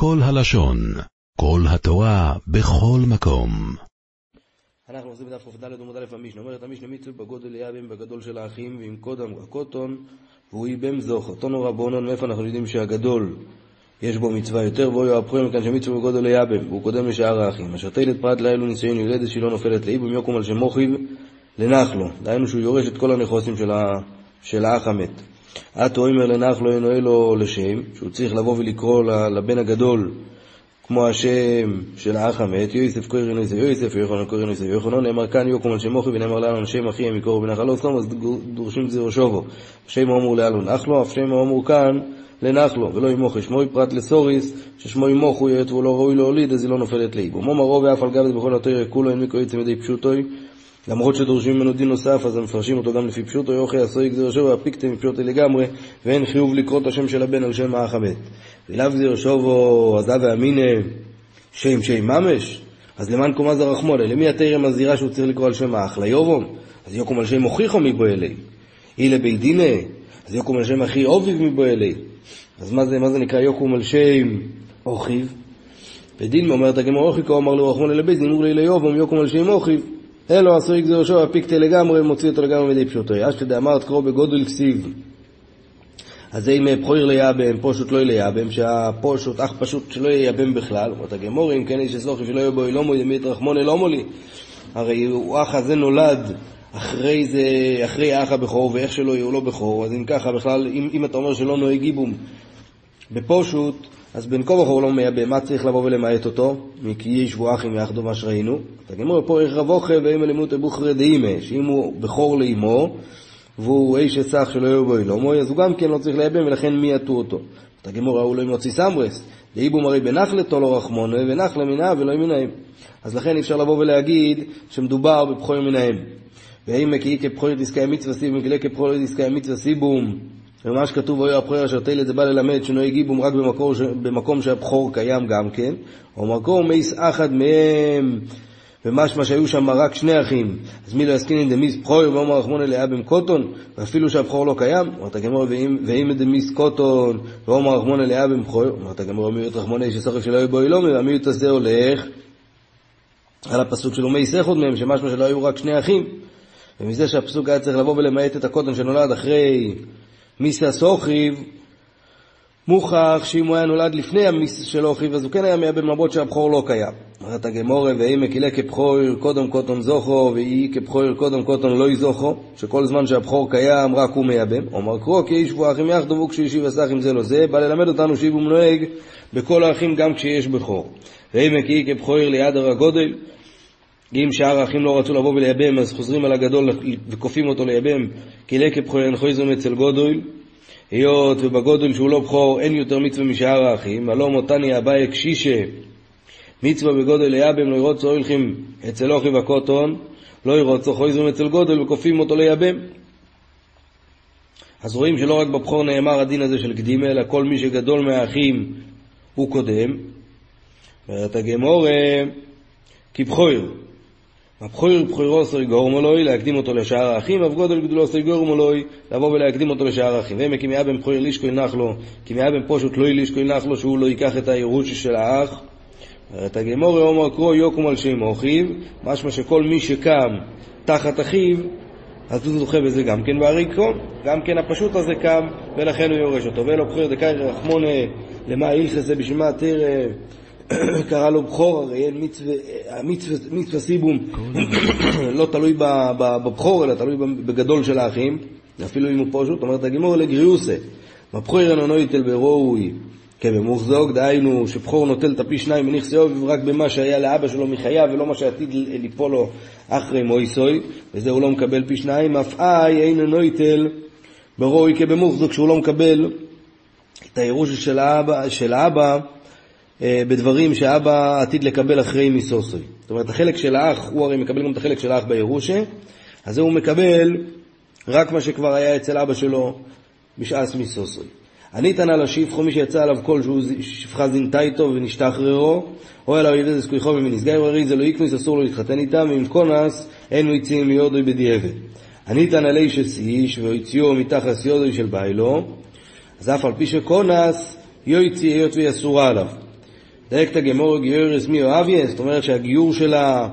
כל הלשון, כל התורה, בכל מקום. אנחנו עושים בדף קד עמוד א' המשנה, אומרת המשנה מצווה בגודל יאבם בגדול של האחים ועם קודם הקוטון והוא איבם זוך. אותנו רבונון, מאיפה אנחנו יודעים שהגדול יש בו מצווה יותר, ואוי הפכוים מכאן שמצווה בגודל ליאבם, והוא קודם לשאר האחים. אשר תלת פרט לאלו ניסיון יולדת שהיא לא נופלת לאיבום יוקום על שמוכיב לנחלו. דהיינו שהוא יורש את כל הנכוסים. של האח המת. עתו אומר לנחלו אינו אלו לשם, שהוא צריך לבוא ולקרוא לבן הגדול כמו השם של האח המת, יוסף קוראים יוסף יוסף, ויוחנן קוראים יוסף יוחנן, נאמר כאן יוקום על שם מוכי ונאמר לאלון שם אחי המקור בנחלו סתום, אז דורשים זירו שובו. שם אמור לאלון נחלו, אף שם אמור כאן לנחלו, ולא ימוכי שמוי פרט לסוריס, ששמו ימוכו יהיה והוא לא ראוי להוליד, אז היא לא נופלת לאיבו. מומו רוב ואף על גבת בכל התוירה כולו אין מיקרו יצא מדי פשוטוי, למרות שדורשים ממנו דין נוסף, אז הם מפרשים אותו גם לפי פשוטו, יוכי עשוי גזיר שובו, הפיקתם מפשוטי לגמרי, ואין חיוב לקרוא את השם של הבן על שם האח המת. ולאו גזיר שובו, עזה ואמינא שם שם ממש, אז למען קומה זה רחמונה, למי התרם מזהירה שהוא צריך לקרוא על שם האח? ליובום, אז יוקום על שם הוכיחו מבו אלי. אילה בית דינה, אז יוקום על שם אחי אוביב מבו אלי. אז מה זה, מה זה נקרא יוקום על שם אוכיב? בדין אומרת הגמור אוכיקו, אמר לו רחמונה לבית דין, אמרו לי ליובום יוקום על שם אוכיב. אלו עשו יגזר שוב, הפיקטה לגמרי, מוציא אותו לגמרי מדי פשוטו. אשתדע אמרת קרוא בגודל כסיב. אז זה אם פחויר ליאבם, פושוט לא ליאבם, שהפושוט אך פשוט שלא ייאבם בכלל, אומרת הגמורים, כן איש אסוכי שלא יהיה בו אילומו, ימית רחמון אלומו לי. הרי הוא אח הזה נולד אחרי זה, אחרי האח הבכור, ואיך שלא יהיה הוא לא בכור, אז אם ככה בכלל, אם, אם אתה אומר שלא נוהג גיבום בפושוט, אז בין כה וכה הוא לא מייבם, מה צריך לבוא ולמעט אותו? כי ישבו אחים יחדו מה שראינו. אתה גמור פה איך רבוכה ואם אלימות אבוכרי דאימה, שאם הוא בכור לאמו, והוא איש אסך שלא יהיו בו אילומוי, אז הוא גם כן לא צריך לייבם, ולכן מי יטו אותו? הגמור ראו לא ימוציא סמרס, דאיבום הרי בנחלתו לא רחמונה, ונחלה מנה ולא מנהם. אז לכן אפשר לבוא ולהגיד שמדובר בבחור מנהם. ואם כי כבחור דיסקאי מצווה סיבום, כלי כבחור דיסקאי מצווה סיבום, ומה שכתוב אוי הבחור אשר תלת זה בא ללמד שנוהג גיבום רק במקור, במקום שהבחור קיים גם כן, או מקום מייס אחד מהם ומשמע שהיו שם רק שני אחים, אז מי לא יסכין דמיס בכור? ואומר רחמון אליה במקוטון, ואפילו שהבכור לא קיים, אומרת הגמור, ואם דמיס קוטון. ואומר רחמון אליה במכור, אומרת הגמור, מיעוט רחמון איש שסוכף שלא יהיו בו אילומי, והמיעוט הזה הולך על הפסוק של אומי סכות מהם, שמשמע שלא היו רק שני אחים, ומזה שהפסוק היה צריך לבוא ולמעט את הקוטון שנולד אחרי מיסה סוכיב, מוכח שאם הוא היה נולד לפני המיס של אוכיב, אז הוא כן היה מייבם למרות שהבכור לא קיים. אומרת הגמורה, ואי מקילה כבכור קודם קוטון זוכו, ואי כבכור קודם קוטון לא יזוכו, שכל זמן שהבכור קיים רק הוא מייבם. אומר קרוא כי איש אחים יחדו וכשישיב עשך עם זה לא זה, בא ללמד אותנו שאיבום נוהג בכל האחים גם כשיש בכור. ואי מקיא כבכור ליד הר הגודל, אם שאר האחים לא רצו לבוא ולייבם, אז חוזרים על הגדול וכופים אותו לייבם, קילה כבכור ינחויזם אצל גודל, היות ובגודל שהוא לא בכור אין יותר מצווה משאר האחים, הלא מותני אביי קשישה מצווה בגודל ליבם לא ירוצו הולכים אצל אוכי וקוטון, לא ירוצו חויזם אצל גודל וכופים אותו ליבם. אז רואים שלא רק בבכור נאמר הדין הזה של קדימה, אלא כל מי שגדול מהאחים הוא קודם. אומרת הגמור, כבכור, הבכור בכורו סוי גורמולוי, להקדים אותו לשאר האחים, אף גודל גדולו סוי גורמולוי, לבוא ולהקדים אותו לשאר האחים. והם כי מאבן בכור לישקוי נחלו, כי מאבן פושוט לא לישקוי נחלו, שהוא לא ייקח את הירוש של האח. אומרת הגמור אומר קרוא יוקום על שם אחיו, משמע שכל מי שקם תחת אחיו, אז הוא זוכה בזה גם כן והריקו, גם כן הפשוט הזה קם, ולכן הוא יורש אותו. ואלו בכור דקאי רחמונה, למה הילכס זה בשביל מה תראה קרא לו בכור, הרי אין מצווה, סיבום לא תלוי בבכור, אלא תלוי בגדול של האחים, אפילו אם הוא פשוט, אומרת הגמור לגריוסה, בבכור אינו נויטל ברואוי כבמוחזוק, דהיינו שבכור נוטל את הפי שניים מניח סיוב רק במה שהיה לאבא שלו מחייו ולא מה שעתיד ליפול לו אחרי מויסוי, וזה הוא לא מקבל פי שניים, אף אי אינו נויטל ברואוי כבמוחזוק, שהוא לא מקבל את הירושה של האבא, של האבא בדברים שאבא עתיד לקבל אחרי מיסוסוי. זאת אומרת, החלק של האח, הוא הרי מקבל גם את החלק של האח בירושה, אז זה הוא מקבל רק מה שכבר היה אצל אבא שלו בשעס מיסוסוי. אני תנא לשפחו מי שיצא עליו קול שהוא שפחה זינתה איתו ונשתחררו, או אלא אויבי זה זכויכו ומנסגר הרי זה לא יקנוס אסור לו להתחתן איתם, ואם קונס אין הוא יציאים מיודוי בדיעבד. אני תנא לישס איש והוציאו מתחת יודוי של ביילו, אז אף על פי שקונס יוציא היות והיא אסורה עליו. דייק את הגמור גיורס מי אוהביה, זאת אומרת שהגיור שלה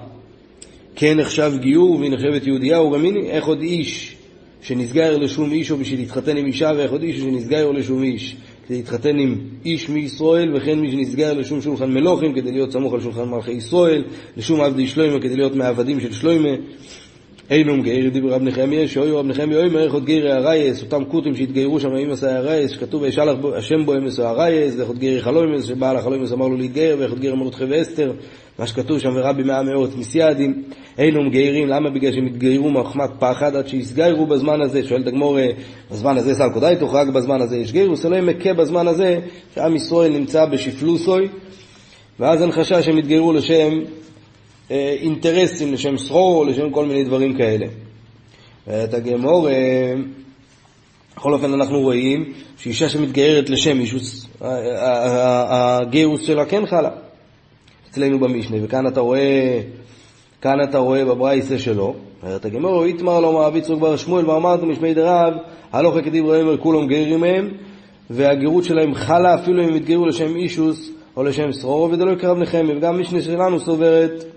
כן נחשב גיור והיא נחשבת יהודייה, הוא גם הנה, איך עוד איש שנסגר לשום איש או בשביל להתחתן עם אישה, ואיך עוד איש שנסגר לשום איש כדי להתחתן עם איש מישראל, וכן מי שנסגר לשום שולחן מלוכים כדי להיות סמוך על שולחן מלכי ישראל, לשום עבדי שלוימה כדי להיות מעבדים של שלוימה. אינום גאיר דיבר רב נחמיה, שאוי רב נחמיה אוי מערך עוד גיירי הרייס, אותם כותים שהתגיירו שם עם עשה הרייס, שכתוב וישלח השם בו אמס או הרייס, ואיך עוד גיירי חלוימס, שבעל החלוימס אמר לו להתגייר, ואיך עוד גיירי מרדכי ואסתר, מה שכתוב שם ורבי מאה מאות מסיידים, אינום גיירים, למה? בגלל שהם התגיירו מחמת פחד עד שיסגיירו בזמן הזה, שואל את הגמור, בזמן הזה סל קודאי תוך רק בזמן הזה יש גיירו, זה לא ימכה בזמן הזה, שעם ישראל נמצא בשפלוסוי, ואז אין חשש שהם יתגיירו לשם אינטרסים, לשם סחור, לשם כל מיני דברים כאלה. ואת הגמור, אה, בכל אופן אנחנו רואים שאישה שמתגיירת לשם אישוס, הגירוס שלה כן חלה אצלנו במשנה, וכאן אתה רואה, כאן אתה רואה בברייסה שלו, אומרת הגמור, איתמר מעביד צרוק בר שמואל, ואמרתם משמי דרב, הלוך כדברי אומר כולם גרים מהם, והגירות שלהם חלה אפילו אם הם התגיירו לשם אישוס או לשם סחור, וזה לא יקרב נחמי, וגם משנה שלנו סוברת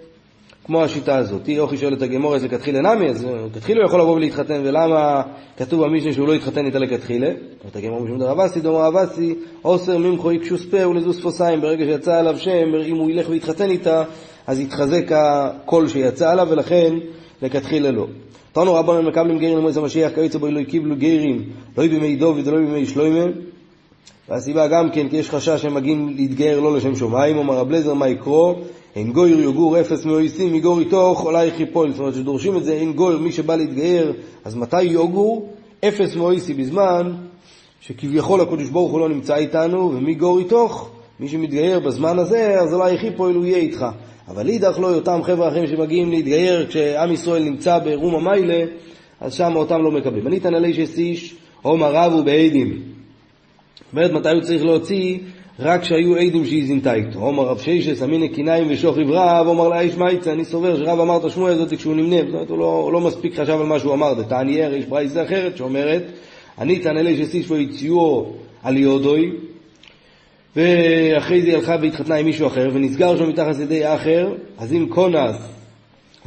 כמו השיטה הזאת. אוכי שואל את הגמור איזה כתחילה נמי, אז כתחילה הוא יכול לבוא ולהתחתן, ולמה כתוב במשנה שהוא לא יתחתן איתה לכתחילה? את הגמור משום דבר אבסי, דומר אבסי, אוסר ממחו יקשוס פה ולזוס פוסיים, ברגע שיצא עליו שם, אם הוא ילך ויתחתן איתה, אז יתחזק הקול שיצא עליו, ולכן לכתחילה לא. תנו רבנו מקבלים גרים למועצת המשיח, כיוצא בו לא קיבלו גרים, לא בימי דוד ולא בימי שלוימה. והסיבה גם כן, כי יש חשש שהם מגיעים להתגייר לא לשם שמיים, אומר רב לזר, מה יקרו? אין גויר יוגור אפס מאויסים מגור איתוך אולי חיפול. זאת אומרת שדורשים את זה, אין גויר, מי שבא להתגייר, אז מתי יוגור? אפס מאויסי בזמן שכביכול הקדוש ברוך הוא לא נמצא איתנו, ומי גור איתוך? מי שמתגייר בזמן הזה, אז אולי חיפול הוא יהיה איתך. אבל אידך לא אותם חבר'ה אחרים שמגיעים להתגייר כשעם ישראל נמצא ברום המיילה, אז שם אותם לא מקבלים. אני תנא שסיש, עומר רבו בעדים. זאת אומרת, מתי הוא צריך להוציא? רק כשהיו עדים שהיא זינתה איתו. עומר רב שיישס, אמינא קיניים ושוכב רב, אומר לה איש מייצה, אני סובר שרב אמר את השמועה הזאת כשהוא נמנה. זאת אומרת, הוא לא, לא מספיק חשב על מה שהוא אמר. דתענייר, יש ברייסה אחרת שאומרת, אני תענה לי שסישו יציאו על יודוי, ואחרי זה היא הלכה והתחתנה עם מישהו אחר, ונסגר שם מתחת ידי אחר, אז אם קונס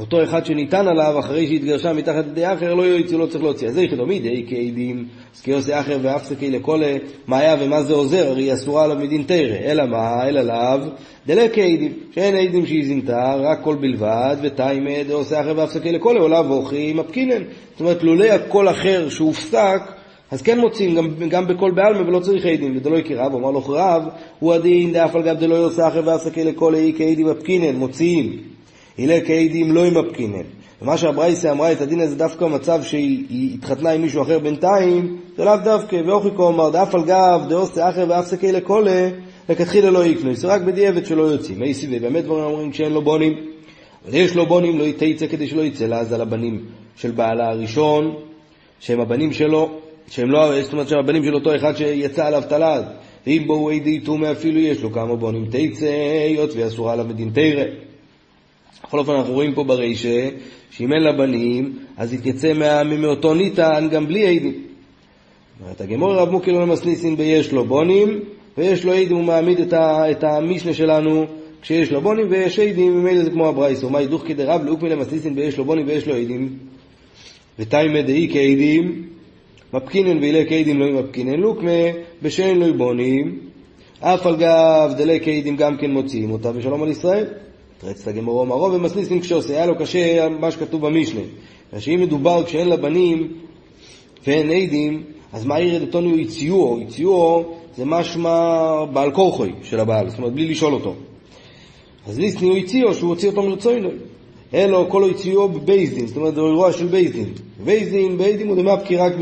אותו אחד שניתן עליו, אחרי שהתגרשה מתחת ידי אחר, לא יוציא, לא צריך להוציא. אז איך ידעו מידי כעדים, סקי עושה אחר ואפסקי לכל מה היה ומה זה עוזר, הרי היא אסורה עליו מדין תרא. אלא מה? אלא לאו, דלה כעדים, שאין עדים שהיא זינתה, רק קול בלבד, ותיימא דעושה אחר ואפסקי לכל עולה ואוכי מפקינן. זאת אומרת, לולא הקול אחר שהופסק, אז כן מוצאים גם, גם בקול בעלמא ולא צריך עדים, ודלא יקרב, אמר לו רב, הוא הדין דאף על גב דלא יעושה אחר ואפסקי לכל אי כעדים מפקינן, מוציאים. הילה כעדים לא ימפקינן. ומה שהברייסה אמרה את הדין הזה דווקא מצב שהיא התחתנה עם מישהו אחר בינתיים, זה לאו דווקא, ואוכיקו אמר דאף על גב דאוסה אחר ואפסקי לקולה, לכתחילה לא יקנו, זה רק בדיעבד שלא יוצאים. מי סיבי, באמת דברים אומרים כשאין לו בונים, אבל יש לו בונים לא יצא כדי שלא יצא לעז על הבנים של בעלה הראשון, שהם הבנים שלו, שהם לא, זאת אומרת שהם הבנים של אותו אחד שיצא עליו תלד. ואם בואו עדי תומי אפילו יש לו כמה בונים תצא, היות ואסורה עליו מדין תרא. בכל אופן אנחנו רואים פה ברישה, שאם אין לה בנים, אז יתייצא מאותו ניתן גם בלי עדים. אומרת הגמור רב מוקי לא מסניסין ביש לו בונים, ויש לו עדים, הוא מעמיד את, ה, את המשנה שלנו כשיש לו בונים ויש עדים, ממילא זה כמו הברייסו. מה ידוך כדרב לאוקמי למסניסין ביש לו בונים ויש לו עדים. ותיימא דאי כעדים, מפקינן ואילי כעדים לא מפקינן לוקמה, בשאין לו בונים, אף על גב דלי כעדים גם כן מוציאים אותה, ושלום על ישראל. תרץ את הגמור אמרו ומסניסים כשעושה, היה לו קשה מה שכתוב במשנה. שאם מדובר כשאין לה בנים ואין עדים, אז מה ירד אותנו יציאו? יציאו זה משמע בעל כורחוי של הבעל, זאת אומרת בלי לשאול אותו. אז ליסני הוא הציעו שהוא הוציא אותו מרצוינו. אלו כל הציעו בבייסדין, זאת אומרת זה אירוע של בייסדין. בייסדין, ביידים הוא דמפקי רק,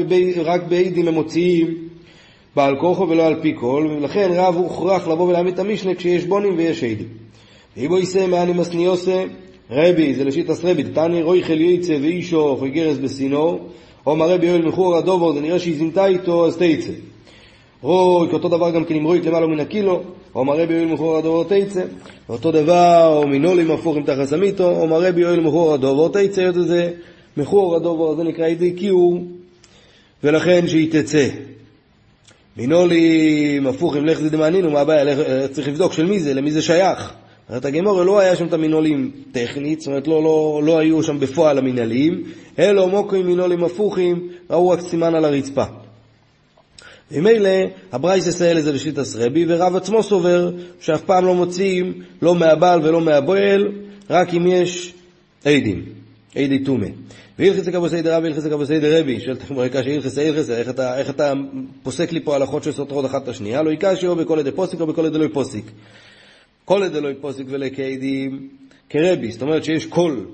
רק ביידים הם מוציאים בעל כורחו ולא על פי כל, ולכן רב הוכרח לבוא ולהעמיד את המשנה כשיש בונים ויש עדים. ואיבו יישא מאני מסניוסה, רבי, זה לשיטס רבי, תני רוי חל יצא ואישו חוי גרס בסינו, או מה רבי יואל מחור הדובור, זה נראה שהיא זינתה איתו, אז תצא. רוי, כאותו דבר גם כן עם רויק למעלה מן הקילו, או מה רבי יואל מחור הדובור תצא. ואותו דבר, או מנולים הפוך עם תחס המיתו, או מה רבי יואל מחור הדובור תצא, יותר זה מחור הדובור, זה נקרא ידי קיור, ולכן שהיא תצא. מינולים הפוכים, לך זה דמענינו, מה הבעיה? צריך לבדוק של מי זה, למי זה שייך. אומרת הגמורה, לא היה שם את המינולים טכנית, זאת אומרת לא, לא, לא היו שם בפועל המינהליים, אלו מוקרים מינולים הפוכים, ראו רק סימן על הרצפה. ממילא הברייס יסייל את זה לשיטת רבי, ורב עצמו סובר שאף פעם לא מוציאים לא מהבעל ולא מהבועל, רק אם יש עדים, עדי טומא. והלכס לקבוסי דרבי, הלכס לקבוסי דרבי, שואלת הגמרא קשי הלכס הלכס, איך אתה, איך אתה פוסק לי פה הלכות שסותרות אחת את השנייה? לא יקשי או בכל ידי פוסיק או בכל ידי לא פוסיק. כל ידי לא פוסיק ולקיידים כרבי, זאת אומרת שיש קול,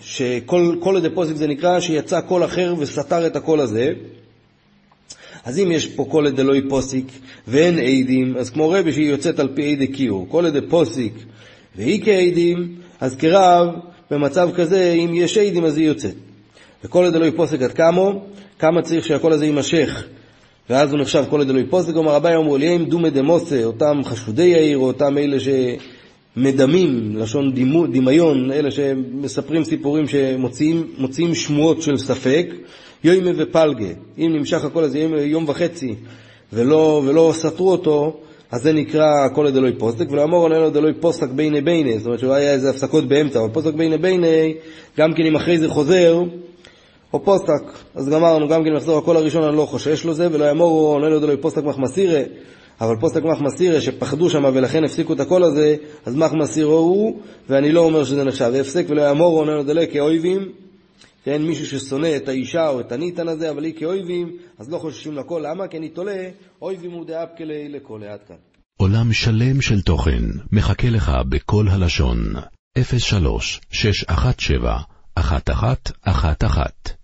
שכל ידי פוסיק זה נקרא שיצא קול אחר וסתר את הקול הזה. אז אם יש פה כל עדי לא פוסיק ואין עדים, אז כמו רבי שהיא יוצאת על פי עדי קיור, כל עדי פוסיק והיא כעדים, אז כרב במצב כזה, אם יש עדים אז היא יוצאת. וכל עדי לא פוסק עד כמו, כמה צריך שהקול הזה יימשך. ואז הוא נחשב כל עדי לא פוסק, אומר רבי אמרו לי, אם דומה דמוסה, אותם חשודי העיר, או אותם אלה שמדמים, לשון דימו, דמיון, אלה שמספרים סיפורים שמוציאים שמועות של ספק, יוימה ופלגה. אם נמשך הקול הזה יום, יום וחצי ולא, ולא סתרו אותו, אז זה נקרא כל דלוי פוסק, ולאמור עונה לו דלוי פוסק ביני ביני, זאת אומרת שלא היה איזה הפסקות באמצע, אבל פוסק ביני ביני, גם כן אם אחרי זה חוזר, או פוסק, אז גמרנו, גם כן אם יחזור הקול הראשון אני לא חושש לו זה, ולא יאמור עונה לו דלוי פוסק מחמסירה, אבל פוסק מחמסירה שפחדו שם ולכן הפסיקו את הקול הזה, אז מחמסירה הוא, ואני לא אומר שזה נחשב הפסק, ולא יאמור עונה לו דלוי כאויבים, כן, מישהו ששונא את האישה או את הניתן הזה, אבל היא כאויבים, אז לא חוששים לכל. למה? כי אני תולה, אויבים הוא דאפקלי לכל. עד כאן. עולם שלם של תוכן מחכה לך בכל הלשון, 03 617 1111